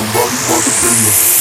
Somebody about to bend